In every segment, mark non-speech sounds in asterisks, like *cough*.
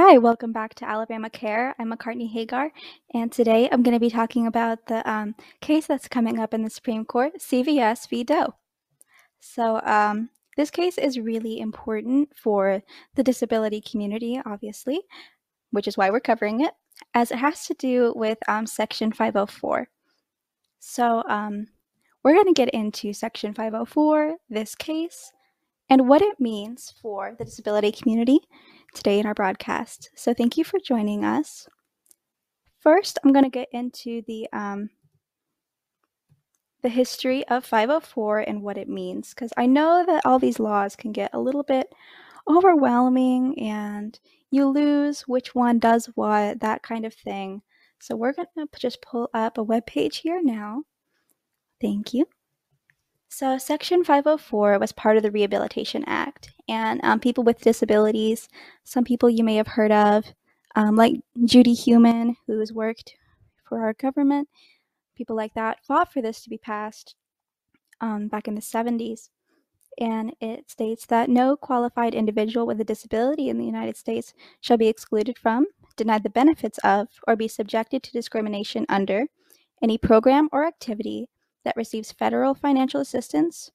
Hi, welcome back to Alabama Care. I'm McCartney Hagar, and today I'm going to be talking about the um, case that's coming up in the Supreme Court, CVS v. Doe. So, um, this case is really important for the disability community, obviously, which is why we're covering it, as it has to do with um, Section 504. So, um, we're going to get into Section 504, this case, and what it means for the disability community today in our broadcast. So thank you for joining us. First, I'm going to get into the um, the history of 504 and what it means because I know that all these laws can get a little bit overwhelming and you lose which one does what, that kind of thing. So we're going to just pull up a web page here now. Thank you. So, Section 504 was part of the Rehabilitation Act, and um, people with disabilities, some people you may have heard of, um, like Judy Heumann, who has worked for our government, people like that, fought for this to be passed um, back in the 70s. And it states that no qualified individual with a disability in the United States shall be excluded from, denied the benefits of, or be subjected to discrimination under any program or activity that receives federal financial assistance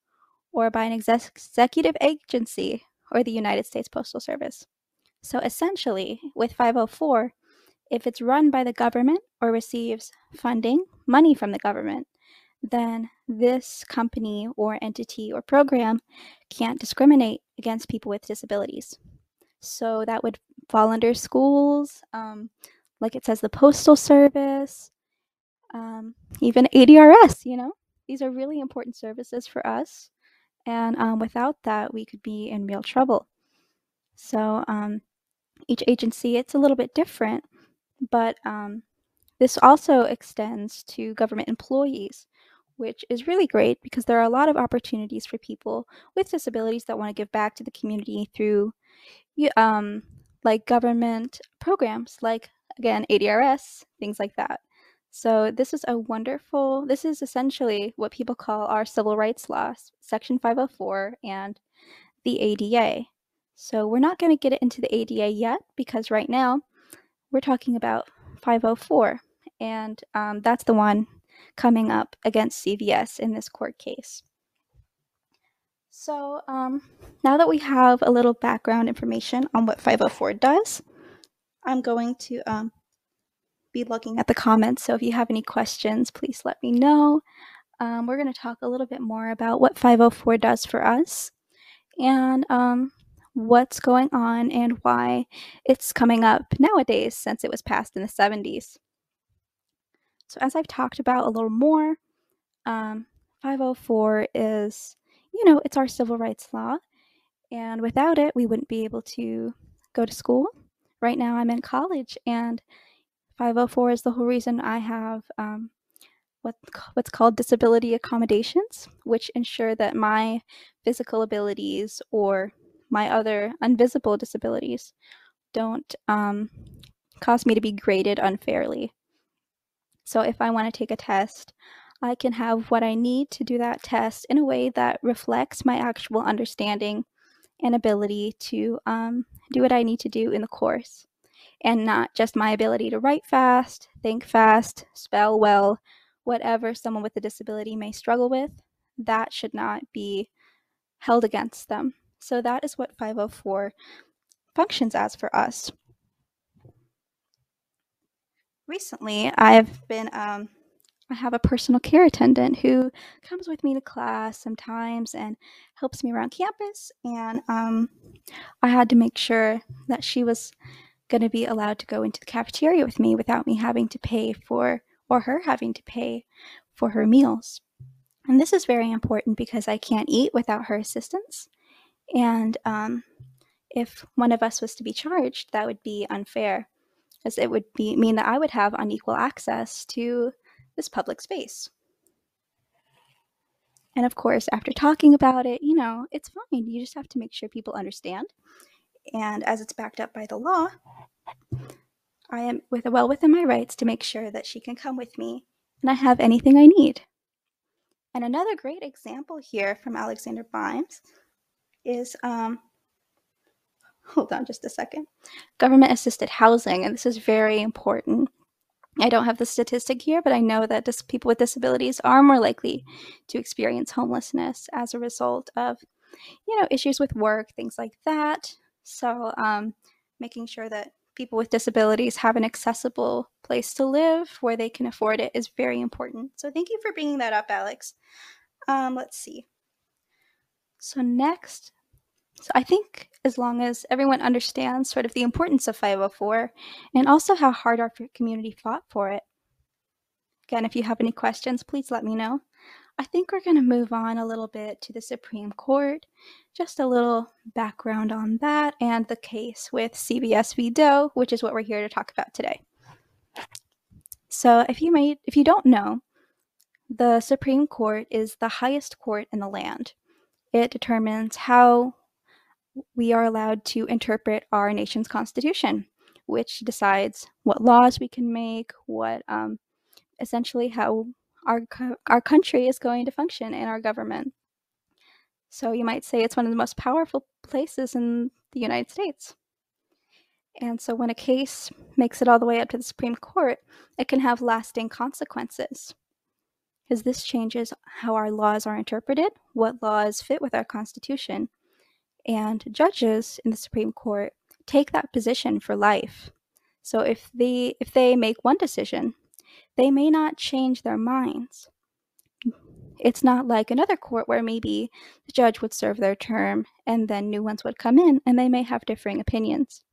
or by an executive agency or the United States Postal Service. So essentially, with 504, if it's run by the government or receives funding, money from the government, then this company or entity or program can't discriminate against people with disabilities. So that would fall under schools, um, like it says the Postal Service, um, even ADRS, you know? These are really important services for us. And um, without that, we could be in real trouble. So um, each agency, it's a little bit different, but um, this also extends to government employees, which is really great because there are a lot of opportunities for people with disabilities that want to give back to the community through um, like government programs like again ADRS, things like that. So this is a wonderful, this is essentially what people call our civil rights law, Section 504 and the ADA. So we're not going to get into the ADA yet because right now we're talking about 504 and um, that's the one coming up against CVS in this court case. So um, now that we have a little background information on what 504 does, I'm going to um, be looking at the comments. So if you have any questions, please let me know. Um, we're going to talk a little bit more about what 504 does for us and um, what's going on and why it's coming up nowadays since it was passed in the 70s. So, as I've talked about a little more, um, 504 is, you know, it's our civil rights law. And without it, we wouldn't be able to go to school. Right now, I'm in college, and 504 is the whole reason I have um, what, what's called disability accommodations, which ensure that my physical abilities or my other invisible disabilities don't um, cause me to be graded unfairly. So if I want to take a test, I can have what I need to do that test in a way that reflects my actual understanding and ability to um, do what I need to do in the course and not just my ability to write fast, think fast, spell well, whatever someone with a disability may struggle with, that should not be held against them. So that is what 504 functions as for us. Recently, I've been um, I have a personal care attendant who comes with me to class sometimes and helps me around campus. And um, I had to make sure that she was going to be allowed to go into the cafeteria with me without me having to pay for, or her having to pay for her meals. And this is very important because I can't eat without her assistance. And um, if one of us was to be charged, that would be unfair, as it would be mean that I would have unequal access to this public space. And of course, after talking about it, you know, it's fine. You just have to make sure people understand and as it's backed up by the law, I am with well within my rights to make sure that she can come with me and I have anything I need. And another great example here from Alexander Bimes is um, hold on just a second. Government assisted housing, and this is very important. I don't have the statistic here, but I know that dis- people with disabilities are more likely to experience homelessness as a result of, you know, issues with work, things like that. So, um, making sure that people with disabilities have an accessible place to live where they can afford it is very important. So, thank you for bringing that up, Alex. Um, let's see. So, next, so I think as long as everyone understands sort of the importance of 504 and also how hard our community fought for it. Again, if you have any questions, please let me know. I think we're going to move on a little bit to the Supreme Court, just a little background on that and the case with CVS v. Doe, which is what we're here to talk about today. So, if you may, if you don't know, the Supreme Court is the highest court in the land. It determines how we are allowed to interpret our nation's constitution, which decides what laws we can make, what um, essentially how our our country is going to function in our government. So you might say it's one of the most powerful places in the United States. And so when a case makes it all the way up to the Supreme Court, it can have lasting consequences. Because this changes how our laws are interpreted, what laws fit with our Constitution, and judges in the Supreme Court take that position for life. So if they if they make one decision, they may not change their minds. It's not like another court where maybe the judge would serve their term and then new ones would come in and they may have differing opinions.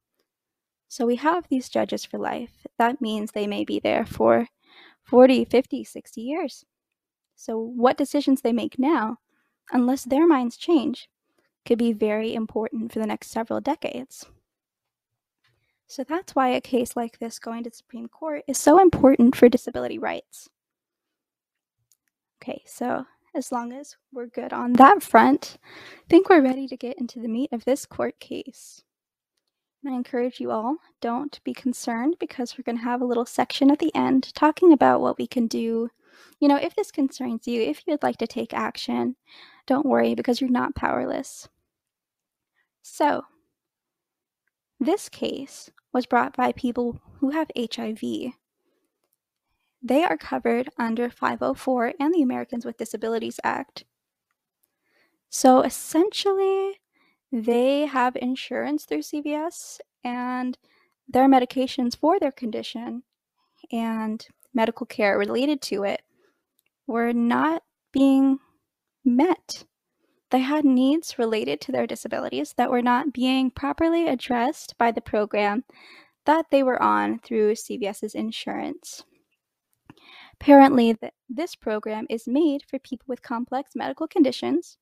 So we have these judges for life. That means they may be there for 40, 50, 60 years. So what decisions they make now, unless their minds change, could be very important for the next several decades. So that's why a case like this going to the Supreme Court is so important for disability rights. Okay, so as long as we're good on that front, I think we're ready to get into the meat of this court case. And I encourage you all, don't be concerned because we're going to have a little section at the end talking about what we can do. You know, if this concerns you, if you'd like to take action, don't worry because you're not powerless. So, this case was brought by people who have HIV. They are covered under 504 and the Americans with Disabilities Act. So essentially, they have insurance through CVS and their medications for their condition and medical care related to it were not being met. They had needs related to their disabilities that were not being properly addressed by the program that they were on through CVS's insurance. Apparently, this program is made for people with complex medical conditions,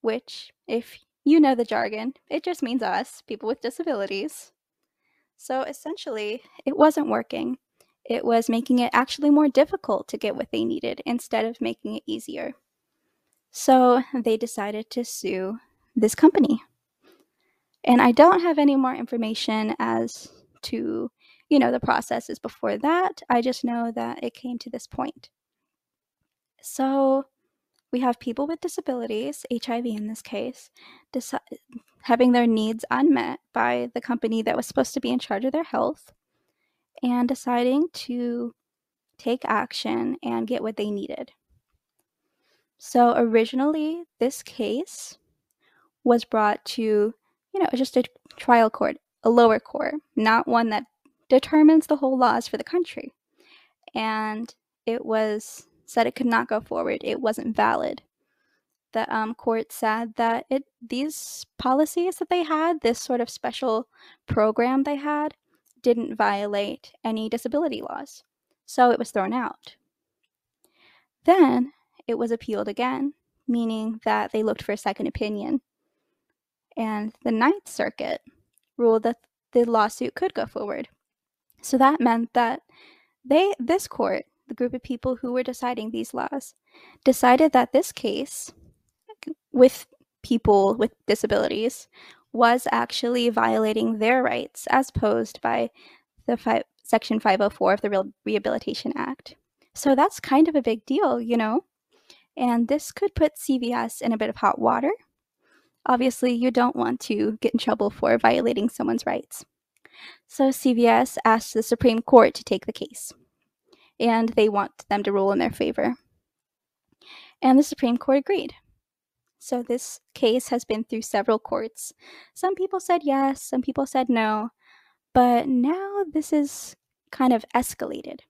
which, if you know the jargon, it just means us, people with disabilities. So essentially, it wasn't working. It was making it actually more difficult to get what they needed instead of making it easier. So they decided to sue this company. And I don't have any more information as to, you know, the processes before that. I just know that it came to this point. So we have people with disabilities, HIV in this case, deci- having their needs unmet by the company that was supposed to be in charge of their health and deciding to take action and get what they needed. So originally, this case was brought to, you know, just a trial court, a lower court, not one that determines the whole laws for the country. And it was said it could not go forward. It wasn't valid. The um, court said that it these policies that they had, this sort of special program they had, didn't violate any disability laws. So it was thrown out. Then it was appealed again, meaning that they looked for a second opinion. And the Ninth Circuit ruled that the lawsuit could go forward. So that meant that they this court, the group of people who were deciding these laws, decided that this case with people with disabilities was actually violating their rights as posed by the five, section 504 of the Rehabilitation Act. So that's kind of a big deal, you know? And this could put CVS in a bit of hot water. Obviously, you don't want to get in trouble for violating someone's rights. So CVS asked the Supreme Court to take the case, and they want them to rule in their favor. And the Supreme Court agreed. So this case has been through several courts. Some people said yes, some people said no, but now this is kind of escalated.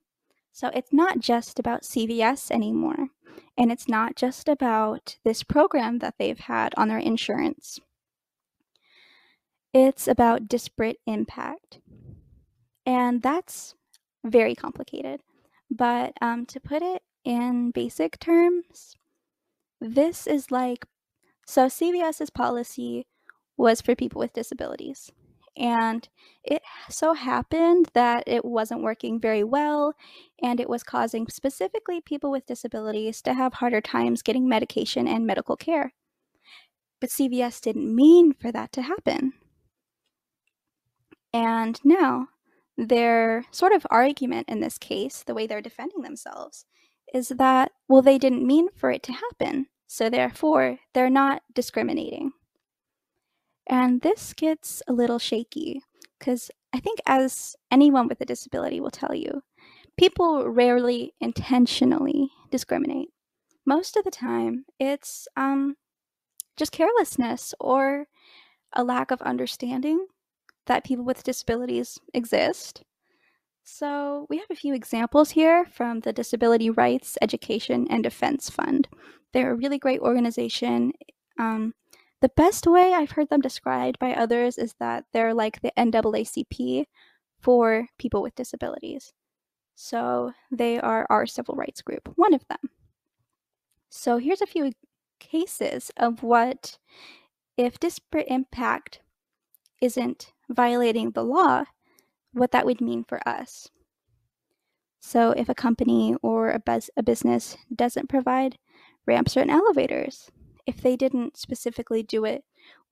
So it's not just about CVS anymore, and it's not just about this program that they've had on their insurance. It's about disparate impact. And that's very complicated. But um, to put it in basic terms, this is like so CVS's policy was for people with disabilities. And it so happened that it wasn't working very well, and it was causing specifically people with disabilities to have harder times getting medication and medical care. But CVS didn't mean for that to happen. And now, their sort of argument in this case, the way they're defending themselves, is that, well, they didn't mean for it to happen, so therefore they're not discriminating. And this gets a little shaky because I think, as anyone with a disability will tell you, people rarely intentionally discriminate. Most of the time, it's um, just carelessness or a lack of understanding that people with disabilities exist. So, we have a few examples here from the Disability Rights, Education, and Defense Fund. They're a really great organization. Um, the best way I've heard them described by others is that they're like the NAACP for people with disabilities. So, they are our civil rights group, one of them. So, here's a few cases of what, if disparate impact isn't violating the law, what that would mean for us. So, if a company or a, bus- a business doesn't provide ramps or elevators, if they didn't specifically do it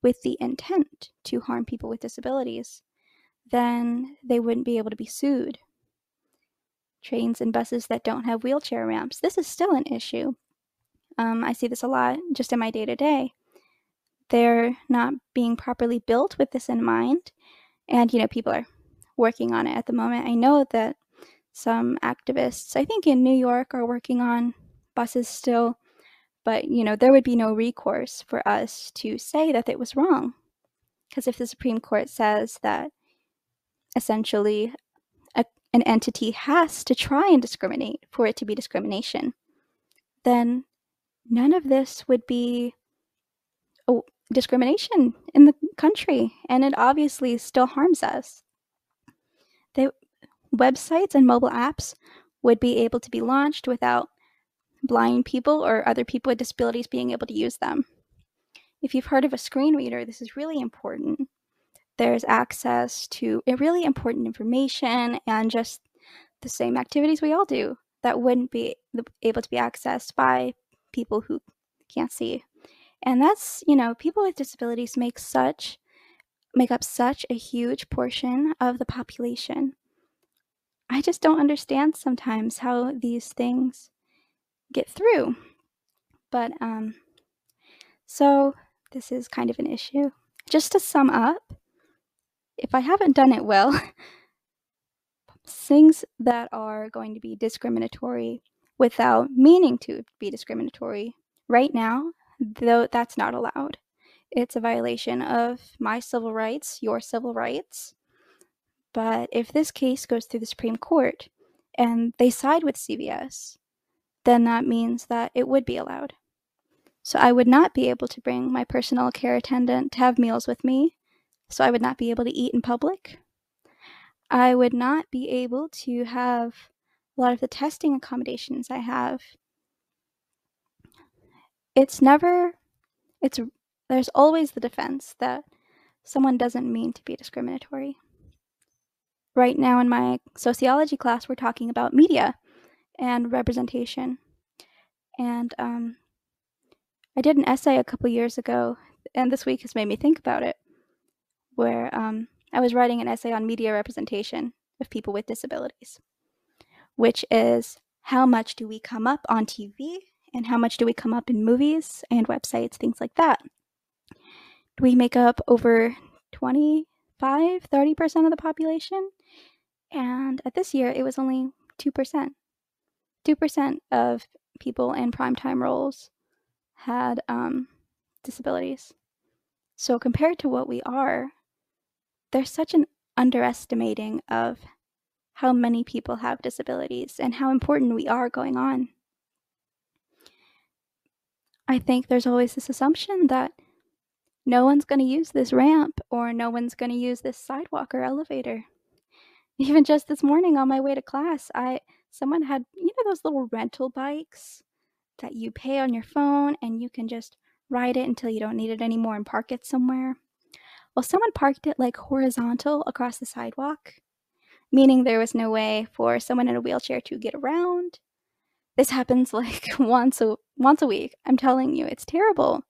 with the intent to harm people with disabilities, then they wouldn't be able to be sued. Trains and buses that don't have wheelchair ramps, this is still an issue. Um, I see this a lot just in my day to day. They're not being properly built with this in mind, and, you know, people are working on it at the moment. I know that some activists, I think in New York, are working on buses still, but, you know, there would be no recourse for us to say that it was wrong. Because if the Supreme Court says that essentially a, an entity has to try and discriminate for it to be discrimination, then none of this would be discrimination in the country, and it obviously still harms us. The websites and mobile apps would be able to be launched without blind people or other people with disabilities being able to use them. If you've heard of a screen reader, this is really important. There's access to really important information and just the same activities we all do that wouldn't be able to be accessed by people who can't see. And that's, you know, people with disabilities make such make up such a huge portion of the population. I just don't understand sometimes how these things get through. But um so this is kind of an issue. Just to sum up, if I haven't done it well, *laughs* things that are going to be discriminatory without meaning to be discriminatory right now though that's not allowed. It's a violation of my civil rights, your civil rights. But if this case goes through the Supreme Court and they side with CVS, then that means that it would be allowed. So I would not be able to bring my personal care attendant to have meals with me. So I would not be able to eat in public. I would not be able to have a lot of the testing accommodations I have it's never it's there's always the defense that someone doesn't mean to be discriminatory. Right now in my sociology class, we're talking about media and representation. And um, I did an essay a couple years ago, and this week has made me think about it, where um, I was writing an essay on media representation of people with disabilities, which is how much do we come up on TV and how much do we come up in movies and websites, things like that. Do we make up over 25, 30% of the population. And at this year, it was only 2%. 2% of people in primetime roles had um, disabilities. So, compared to what we are, there's such an underestimating of how many people have disabilities and how important we are going on. I think there's always this assumption that no one's going to use this ramp or no one's going to use this sidewalk or elevator. Even just this morning on my way to class, I someone had you know those little rental bikes that you pay on your phone and you can just ride it until you don't need it anymore and park it somewhere. Well, someone parked it like horizontal across the sidewalk, meaning there was no way for someone in a wheelchair to get around. This happens *laughs* like once a once a week. I'm telling you, it's terrible.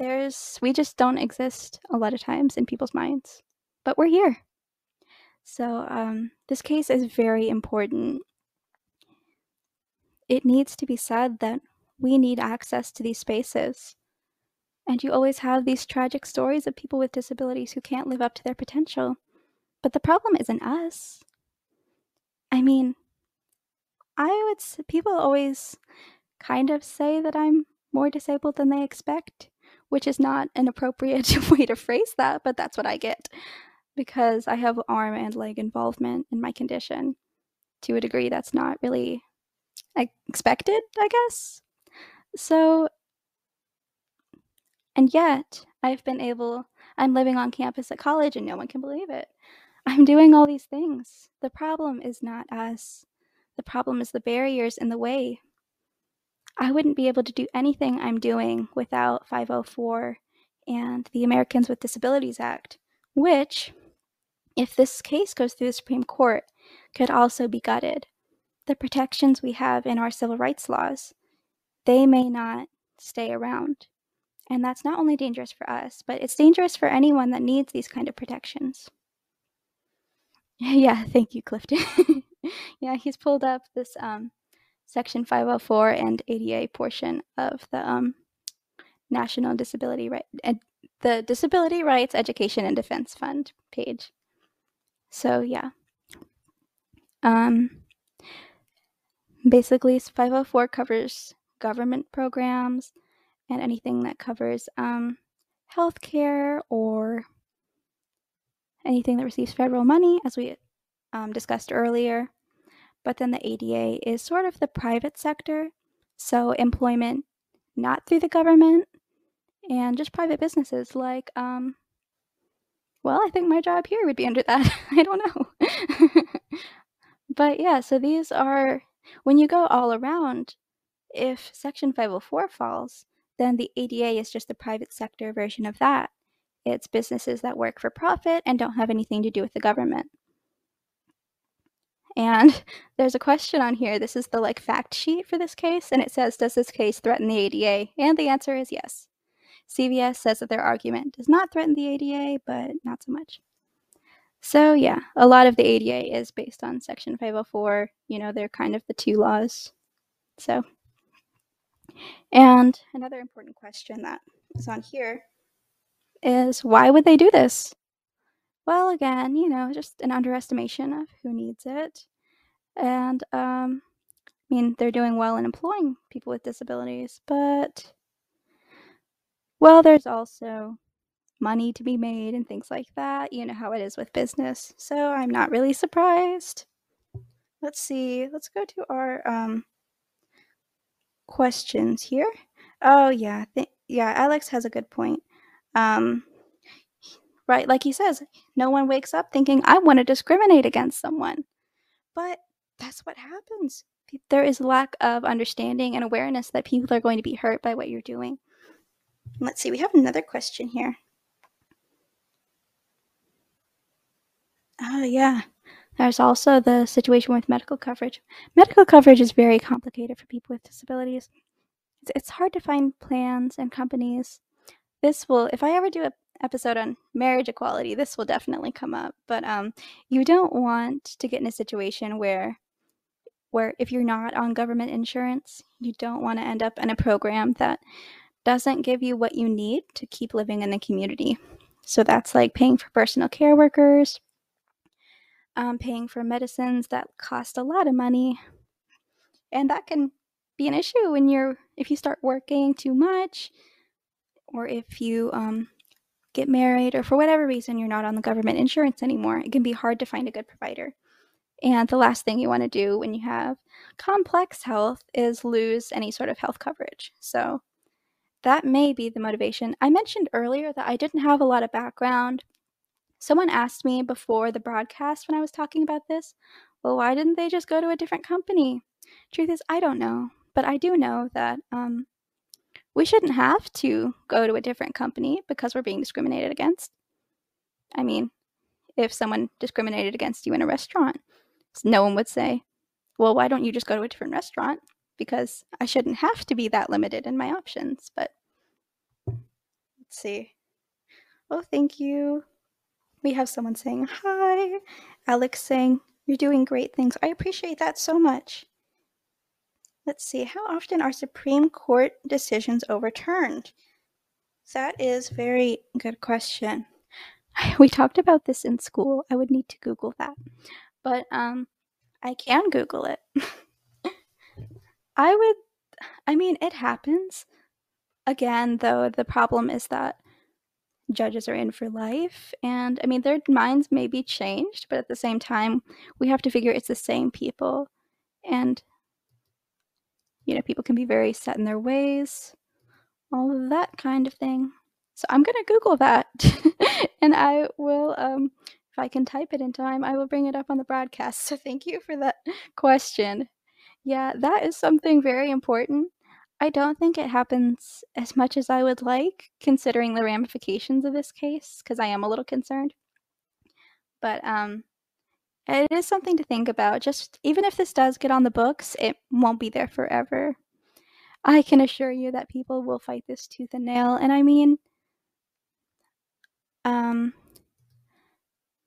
There's we just don't exist a lot of times in people's minds, but we're here. So um, this case is very important. It needs to be said that we need access to these spaces. And you always have these tragic stories of people with disabilities who can't live up to their potential. But the problem isn't us. I mean, I would people always kind of say that I'm more disabled than they expect, which is not an appropriate *laughs* way to phrase that, but that's what I get because I have arm and leg involvement in my condition to a degree that's not really expected, I guess. So, and yet I've been able, I'm living on campus at college and no one can believe it. I'm doing all these things. The problem is not us, the problem is the barriers in the way. I wouldn't be able to do anything I'm doing without 504 and the Americans with Disabilities Act, which if this case goes through the Supreme Court, could also be gutted. The protections we have in our civil rights laws, they may not stay around. And that's not only dangerous for us, but it's dangerous for anyone that needs these kind of protections. *laughs* yeah, thank you, Clifton. *laughs* yeah, he's pulled up this um, Section 504 and ADA portion of the um, National Disability Right, Ed- the Disability Rights Education and Defense Fund page. So yeah. Um, basically, 504 covers government programs and anything that covers um, healthcare or anything that receives federal money, as we um, discussed earlier. But then the ADA is sort of the private sector, so employment not through the government and just private businesses like um, well, I think my job here would be under that. *laughs* I don't know. *laughs* but yeah, so these are, when you go all around, if Section 504 falls, then the ADA is just the private sector version of that. It's businesses that work for profit and don't have anything to do with the government. And *laughs* there's a question on here. This is the like fact sheet for this case, and it says, Does this case threaten the ADA? And the answer is yes. CVS says that their argument does not threaten the ADA, but not so much. So, yeah, a lot of the ADA is based on Section 504. You know, they're kind of the two laws. So, and another important question that is on here is why would they do this? Well, again, you know, just an underestimation of who needs it. And, um, I mean, they're doing well in employing people with disabilities, but well, there's also money to be made and things like that. You know how it is with business. So I'm not really surprised. Let's see. Let's go to our um, questions here. Oh, yeah. Th- yeah, Alex has a good point. Um, right, like he says, no one wakes up thinking, I want to discriminate against someone. But that's what happens. There is lack of understanding and awareness that people are going to be hurt by what you're doing. Let's see, we have another question here. Oh, yeah. There's also the situation with medical coverage. Medical coverage is very complicated for people with disabilities. It's hard to find plans and companies. This will, if I ever do an episode on marriage equality, this will definitely come up. But um, you don't want to get in a situation where, where if you're not on government insurance, you don't want to end up in a program that doesn't give you what you need to keep living in the community. So that's like paying for personal care workers, um, paying for medicines that cost a lot of money. And that can be an issue when you're, if you start working too much, or if you um, get married, or for whatever reason you're not on the government insurance anymore. It can be hard to find a good provider. And the last thing you want to do when you have complex health is lose any sort of health coverage. So that may be the motivation. I mentioned earlier that I didn't have a lot of background. Someone asked me before the broadcast when I was talking about this, well, why didn't they just go to a different company? Truth is, I don't know. But I do know that um, we shouldn't have to go to a different company because we're being discriminated against. I mean, if someone discriminated against you in a restaurant, no one would say, well, why don't you just go to a different restaurant? Because I shouldn't have to be that limited in my options. But let's see. Oh, thank you. We have someone saying hi. Alex saying, You're doing great things. I appreciate that so much. Let's see. How often are Supreme Court decisions overturned? That is very good question. *laughs* We talked about this in school. I would need to Google that but um, I can Google it. *laughs* I would, I mean, it happens. Again, though, the problem is that judges are in for life, and I mean, their minds may be changed, but at the same time, we have to figure it's the same people, and you know, people can be very set in their ways, all of that kind of thing. So I'm gonna Google that, *laughs* and I will um, if I can type it in time, I will bring it up on the broadcast. So thank you for that question. Yeah, that is something very important. I don't think it happens as much as I would like, considering the ramifications of this case, because I am a little concerned. But um, it is something to think about. Just even if this does get on the books, it won't be there forever. I can assure you that people will fight this tooth and nail. And I mean, um,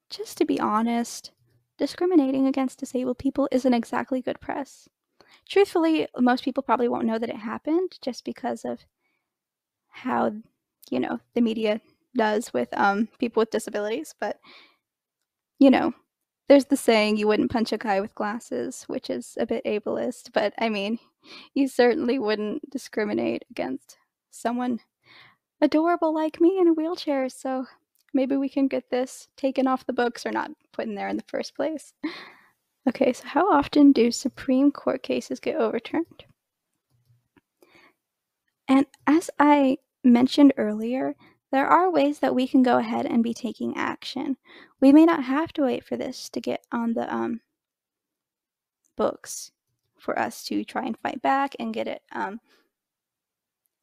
just to be honest, discriminating against disabled people isn't exactly good press. Truthfully, most people probably won't know that it happened just because of how, you know, the media does with um, people with disabilities. But, you know, there's the saying you wouldn't punch a guy with glasses, which is a bit ableist, but I mean, you certainly wouldn't discriminate against someone adorable like me in a wheelchair. So maybe we can get this taken off the books or not put in there in the first place. Okay, so how often do Supreme Court cases get overturned? And as I mentioned earlier, there are ways that we can go ahead and be taking action. We may not have to wait for this to get on the um, books for us to try and fight back and get it um,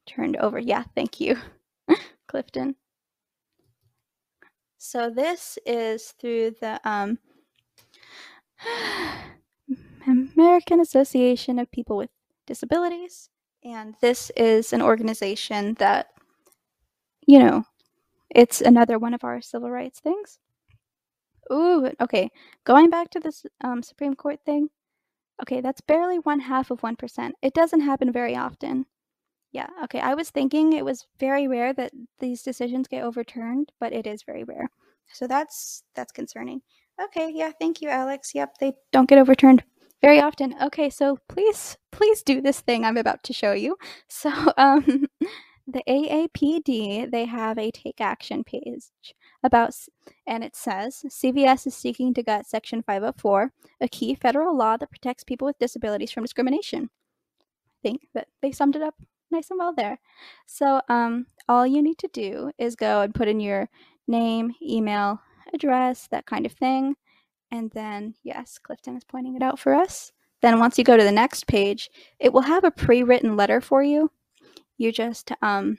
turned over. Yeah, thank you, *laughs* Clifton. So this is through the um, American Association of People with Disabilities. And this is an organization that, you know, it's another one of our civil rights things. Ooh, okay. Going back to this um, Supreme Court thing. Okay, that's barely one half of 1%. It doesn't happen very often. Yeah, okay. I was thinking it was very rare that these decisions get overturned, but it is very rare. So that's that's concerning. Okay, yeah, thank you, Alex. Yep, they don't get overturned very often. Okay, so please please do this thing I'm about to show you. *laughs* So um the AAPD, they have a take action page about and it says CVS is seeking to gut section 504, a key federal law that protects people with disabilities from discrimination. I think that they summed it up nice and well there. So um, all you need to do is go and put in your name, email, address, that kind of thing. And then, yes, Clifton is pointing it out for us. Then once you go to the next page, it will have a pre-written letter for you. You just um,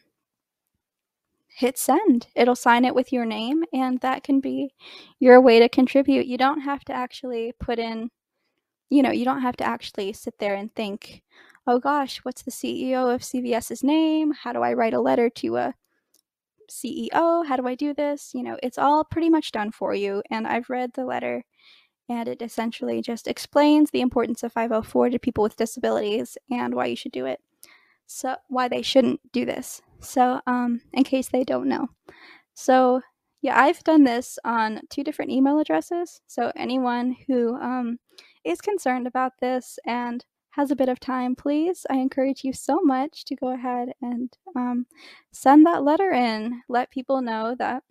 hit send. It'll sign it with your name, and that can be your way to contribute. You don't have to actually put in, you know, you don't have to actually sit there and think, oh gosh, what's the CEO of CVS's name? How do I write a letter to a CEO? How do I do this? You know, it's all pretty much done for you. And I've read the letter, and it essentially just explains the importance of 504 to people with disabilities and why you should do it. So why they shouldn't do this. So um, in case they don't know. So yeah, I've done this on two different email addresses. So anyone who um, is concerned about this and has a bit of time, please, I encourage you so much to go ahead and um, send that letter in. Let people know that,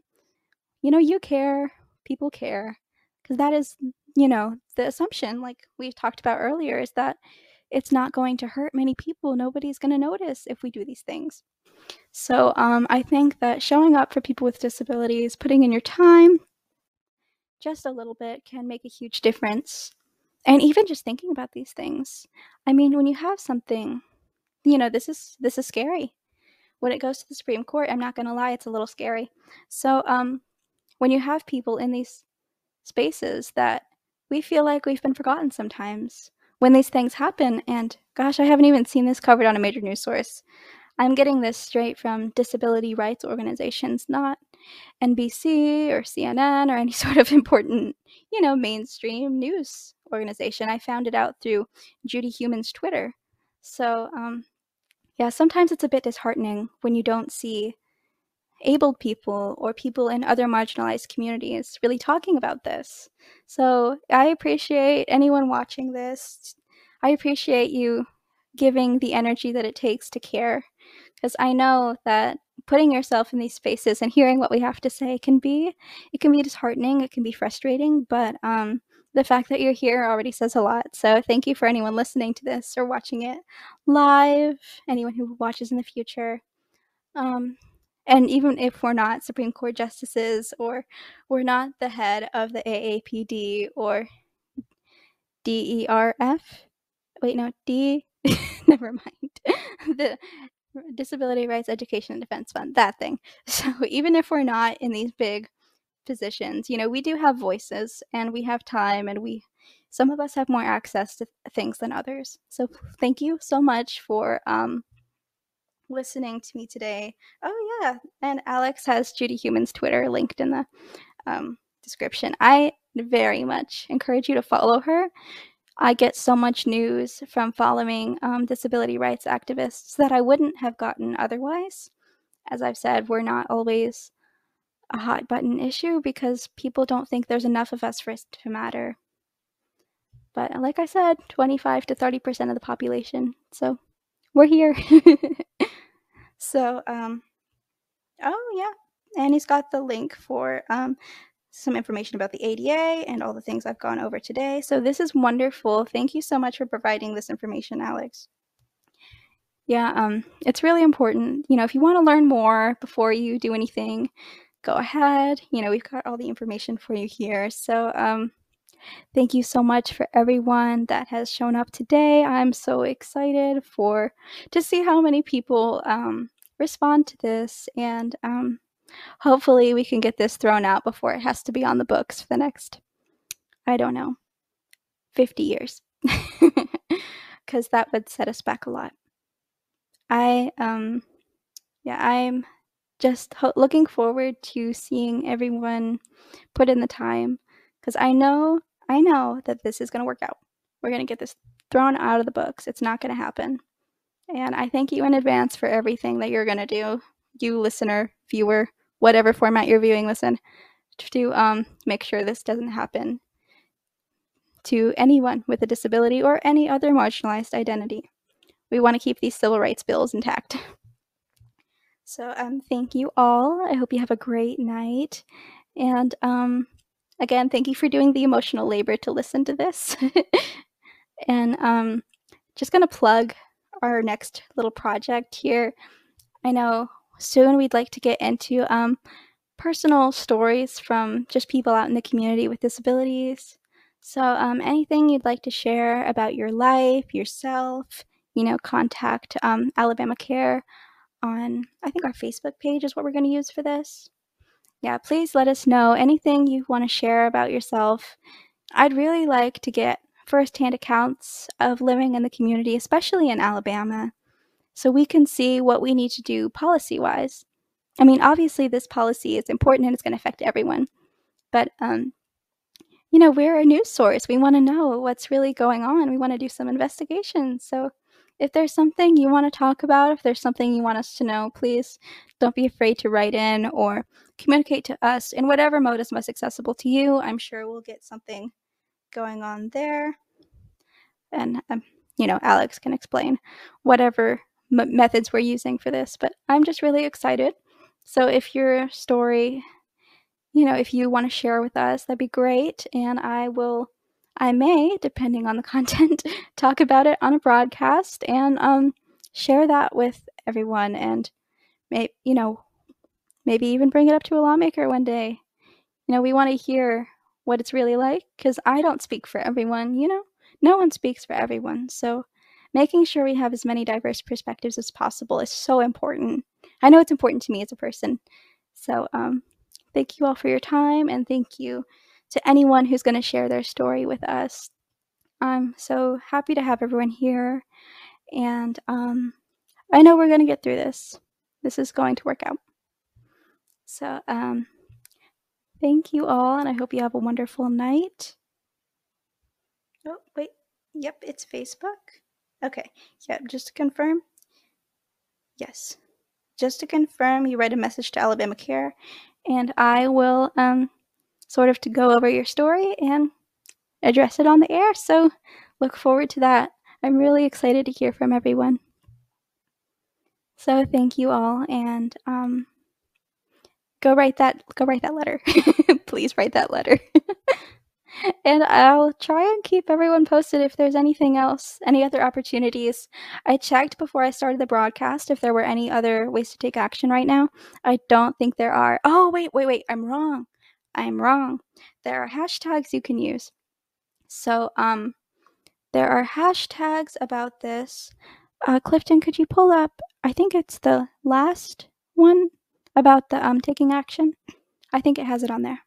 you know, you care, people care. Because that is, you know, the assumption, like we talked about earlier, is that it's not going to hurt many people. Nobody's going to notice if we do these things. So um, I think that showing up for people with disabilities, putting in your time, just a little bit, can make a huge difference. And even just thinking about these things. I mean, when you have something, you know, this is this is scary. When it goes to the Supreme Court, I'm not going to lie, it's a little scary. So um, when you have people in these spaces that we feel like we've been forgotten sometimes when these things happen, and gosh, I haven't even seen this covered on a major news source. I'm getting this straight from disability rights organizations, not NBC or CNN or any *laughs* sort of important, you know, mainstream news organization. I found it out through Judy Heumann's Twitter. So, um, yeah, sometimes it's a bit disheartening when you don't see abled people or people in other marginalized communities really talking about this. So, I appreciate anyone watching this. I appreciate you giving the energy that it takes to care because I know that putting yourself in these spaces and hearing what we have to say can be it can be disheartening, it can be frustrating, but um the fact that you're here already says a lot. So thank you for anyone listening to this or watching it live, anyone who watches in the future. Um, and even if we're not Supreme Court justices or we're not the head of the AAPD or DERF, wait, no, D, *laughs* never mind, *laughs* the Disability Rights Education and Defense Fund, that thing. *laughs* So even if we're not in these big positions, you know, we do have voices and we have time and we some of us have more access to things than others. So thank you so much for um, listening to me today. Oh yeah, and Alex has Judy Heumann's Twitter linked in the um, description. I very much encourage you to follow her. I get so much news from following um, disability rights activists that I wouldn't have gotten otherwise. As I've said, we're not always a hot button issue because people don't think there's enough of us for it to matter. But like I said, 25 to 30% of the population. So we're here. *laughs* so, um, oh yeah. And he's got the link for um, some information about the ADA and all the things I've gone over today. So this is wonderful. Thank you so much for providing this information, Alex. Yeah, um, it's really important. You know, if you want to learn more before you do anything, go ahead. You know, we've got all the information for you here. So, um, thank you so much for everyone that has shown up today. I'm so excited for to see how many people um, respond to this, and um, hopefully, we can get this thrown out before it has to be on the books for the next, I don't know, 50 years, *laughs* because that would set us back a lot. I um, yeah, I'm just ho- looking forward to seeing everyone put in the time because I know I know that this is going to work out. We're going to get this thrown out of the books. It's not going to happen. And I thank you in advance for everything that you're going to do, you listener, viewer, whatever format you're viewing listen to um, make sure this doesn't happen to anyone with a disability or any other marginalized identity. We want to keep these civil rights bills intact. So um, thank you all. I hope you have a great night. And um, again, thank you for doing the emotional labor to listen to this. *laughs* and um, just going to plug our next little project here. I know soon we'd like to get into um, personal stories from just people out in the community with disabilities. So, um, anything you'd like to share about your life, yourself, you know, contact um, Alabama Care on, I think our Facebook page is what we're going to use for this. Yeah, please let us know anything you want to share about yourself. I'd really like to get firsthand accounts of living in the community, especially in Alabama, so we can see what we need to do policy wise. I mean, obviously, this policy is important and it's going to affect everyone, but um, you know, we're a news source. We want to know what's really going on. We want to do some investigation. So if there's something you want to talk about, if there's something you want us to know, please don't be afraid to write in or communicate to us in whatever mode is most accessible to you. I'm sure we'll get something going on there. And, um, you know, Alex can explain whatever m- methods we're using for this, but I'm just really excited. So if your story, you know, if you want to share with us, that'd be great. And I will, I may, depending on the *laughs* content, talk about it on a broadcast and um, share that with everyone. And, may, you know, maybe even bring it up to a lawmaker one day. You know, we want to hear what it's really like because I don't speak for everyone, you know? No one speaks for everyone. So making sure we have as many diverse perspectives as possible is so important. I know it's important to me as a person. So um, thank you all for your time and thank you to anyone who's going to share their story with us. I'm so happy to have everyone here. And um, I know we're going to get through this. This is going to work out. So, um, thank you all, and I hope you have a wonderful night. Oh, wait. Yep, it's Facebook. Okay. yeah, just to confirm. Yes. Just to confirm, you write a message to Alabama Care, and I will um, sort of to go over your story and address it on the air. So look forward to that. I'm really excited to hear from everyone. So thank you all, and um, go write that. Go write that letter. *laughs* Please write that letter. *laughs* and I'll try and keep everyone posted if there's anything else, any other opportunities. I checked before I started the broadcast if there were any other ways to take action right now. I don't think there are. Oh, wait, wait, wait. I'm wrong. I'm wrong. There are hashtags you can use. So, um, there are hashtags about this. Uh, Clifton, could you pull up? I think it's the last one about the um, taking action. I think it has it on there.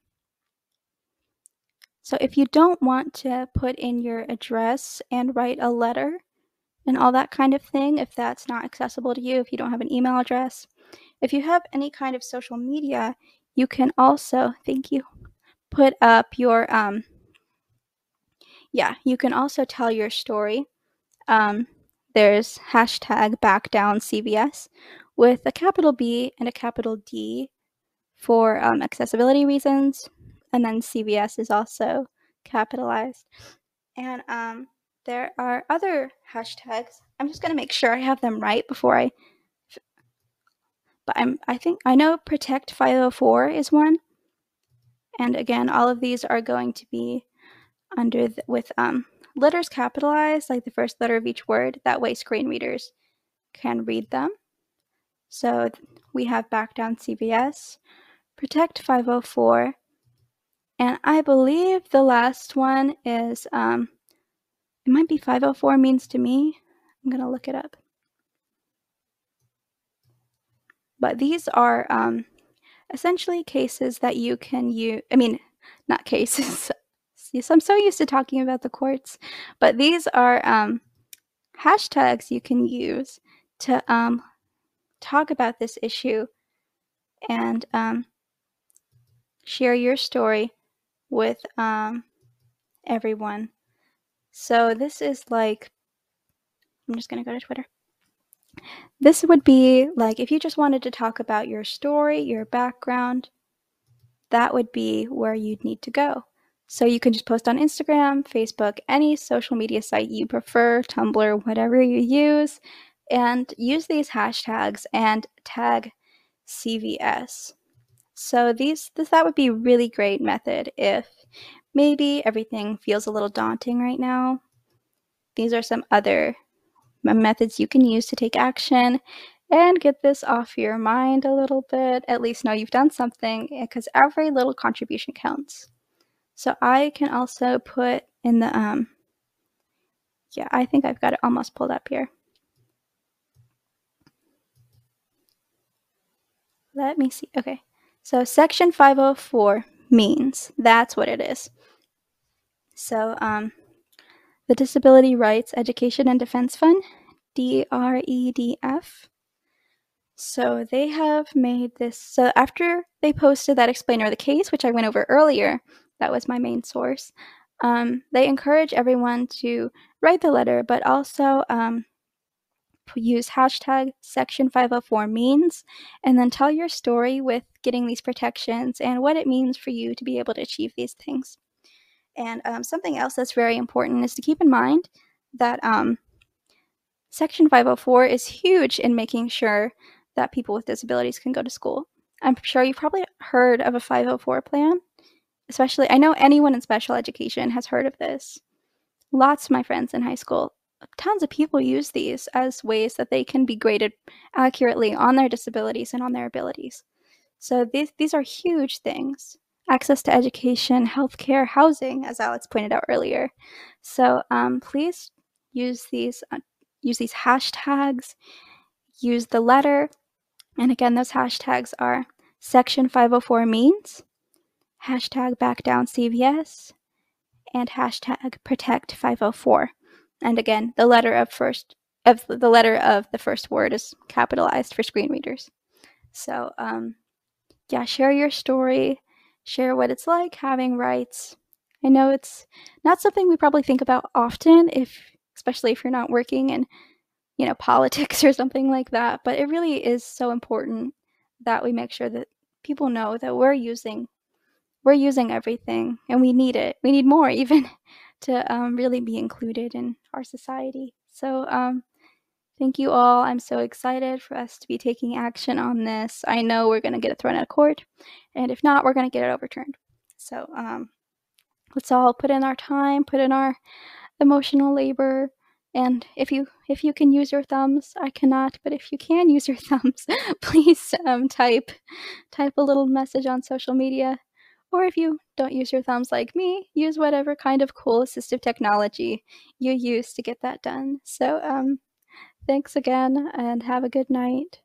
So if you don't want to put in your address and write a letter and all that kind of thing, if that's not accessible to you, if you don't have an email address, if you have any kind of social media, you can also, thank you, put up your, um, yeah, you can also tell your story. Um, there's hashtag back down CVS with a capital B and a capital D for um, accessibility reasons and then CVS is also capitalized. And um, there are other hashtags. I'm just going to make sure I have them right before I. But I'm. I think I know Protect 504 is one. And again, all of these are going to be under the, with um, letters capitalized, like the first letter of each word. That way, screen readers can read them. So we have back down CVS, Protect 504, and I believe the last one is, um, it might be 504 means to me. I'm going to look it up. But these are um, essentially cases that you can use. I mean, not cases. *laughs* yes, I'm so used to talking about the courts. But these are um, hashtags you can use to um, talk about this issue and um, share your story with um, everyone. So this is like, I'm just going to go to Twitter. This would be like if you just wanted to talk about your story, your background, that would be where you'd need to go. So you can just post on Instagram, Facebook, any social media site you prefer, Tumblr, whatever you use, and use these hashtags and tag CVS. So these this that would be a really great method if maybe everything feels a little daunting right now. These are some other methods you can use to take action and get this off your mind a little bit. At least know you've done something because every little contribution counts. So I can also put in the um yeah, I think I've got it almost pulled up here. Let me see. Okay. So Section 504 means that's what it is. So um, the Disability Rights Education and Defense Fund, DREDF. So they have made this. So after they posted that explainer of the case, which I went over earlier, that was my main source. Um, they encourage everyone to write the letter, but also um, use hashtag section 504 means and then tell your story with getting these protections and what it means for you to be able to achieve these things. And um, something else that's very important is to keep in mind that um, Section 504 is huge in making sure that people with disabilities can go to school. I'm sure you've probably heard of a 504 plan, especially, I know anyone in special education has heard of this. Lots of my friends in high school, tons of people use these as ways that they can be graded accurately on their disabilities and on their abilities. So these, these are huge things access to education, healthcare, housing, as Alex pointed out earlier. So um, please use these uh, use these hashtags, use the letter, and again, those hashtags are Section 504 means, hashtag back down CVS, and hashtag protect 504. And again, the letter of first of the letter of the first word is capitalized for screen readers. So um, yeah, share your story share what it's like having rights. I know it's not something we probably think about often if especially if you're not working in you know *laughs* politics or something like that, but it really is so important that we make sure that people know that we're using we're using everything and we need it. We need more even *laughs* to um, really be included in our society. So um, Thank you all. I'm so excited for us to be taking action on this. I know we're going to get it thrown out of court, and if not, we're going to get it overturned. So um, let's all put in our time, put in our emotional labor, and if you if you can use your thumbs, I cannot, but if you can use your *laughs* thumbs, please um, type type a little message on social media. Or if you don't use your thumbs like me, use whatever kind of cool assistive technology you use to get that done. So um, Thanks again and have a good night.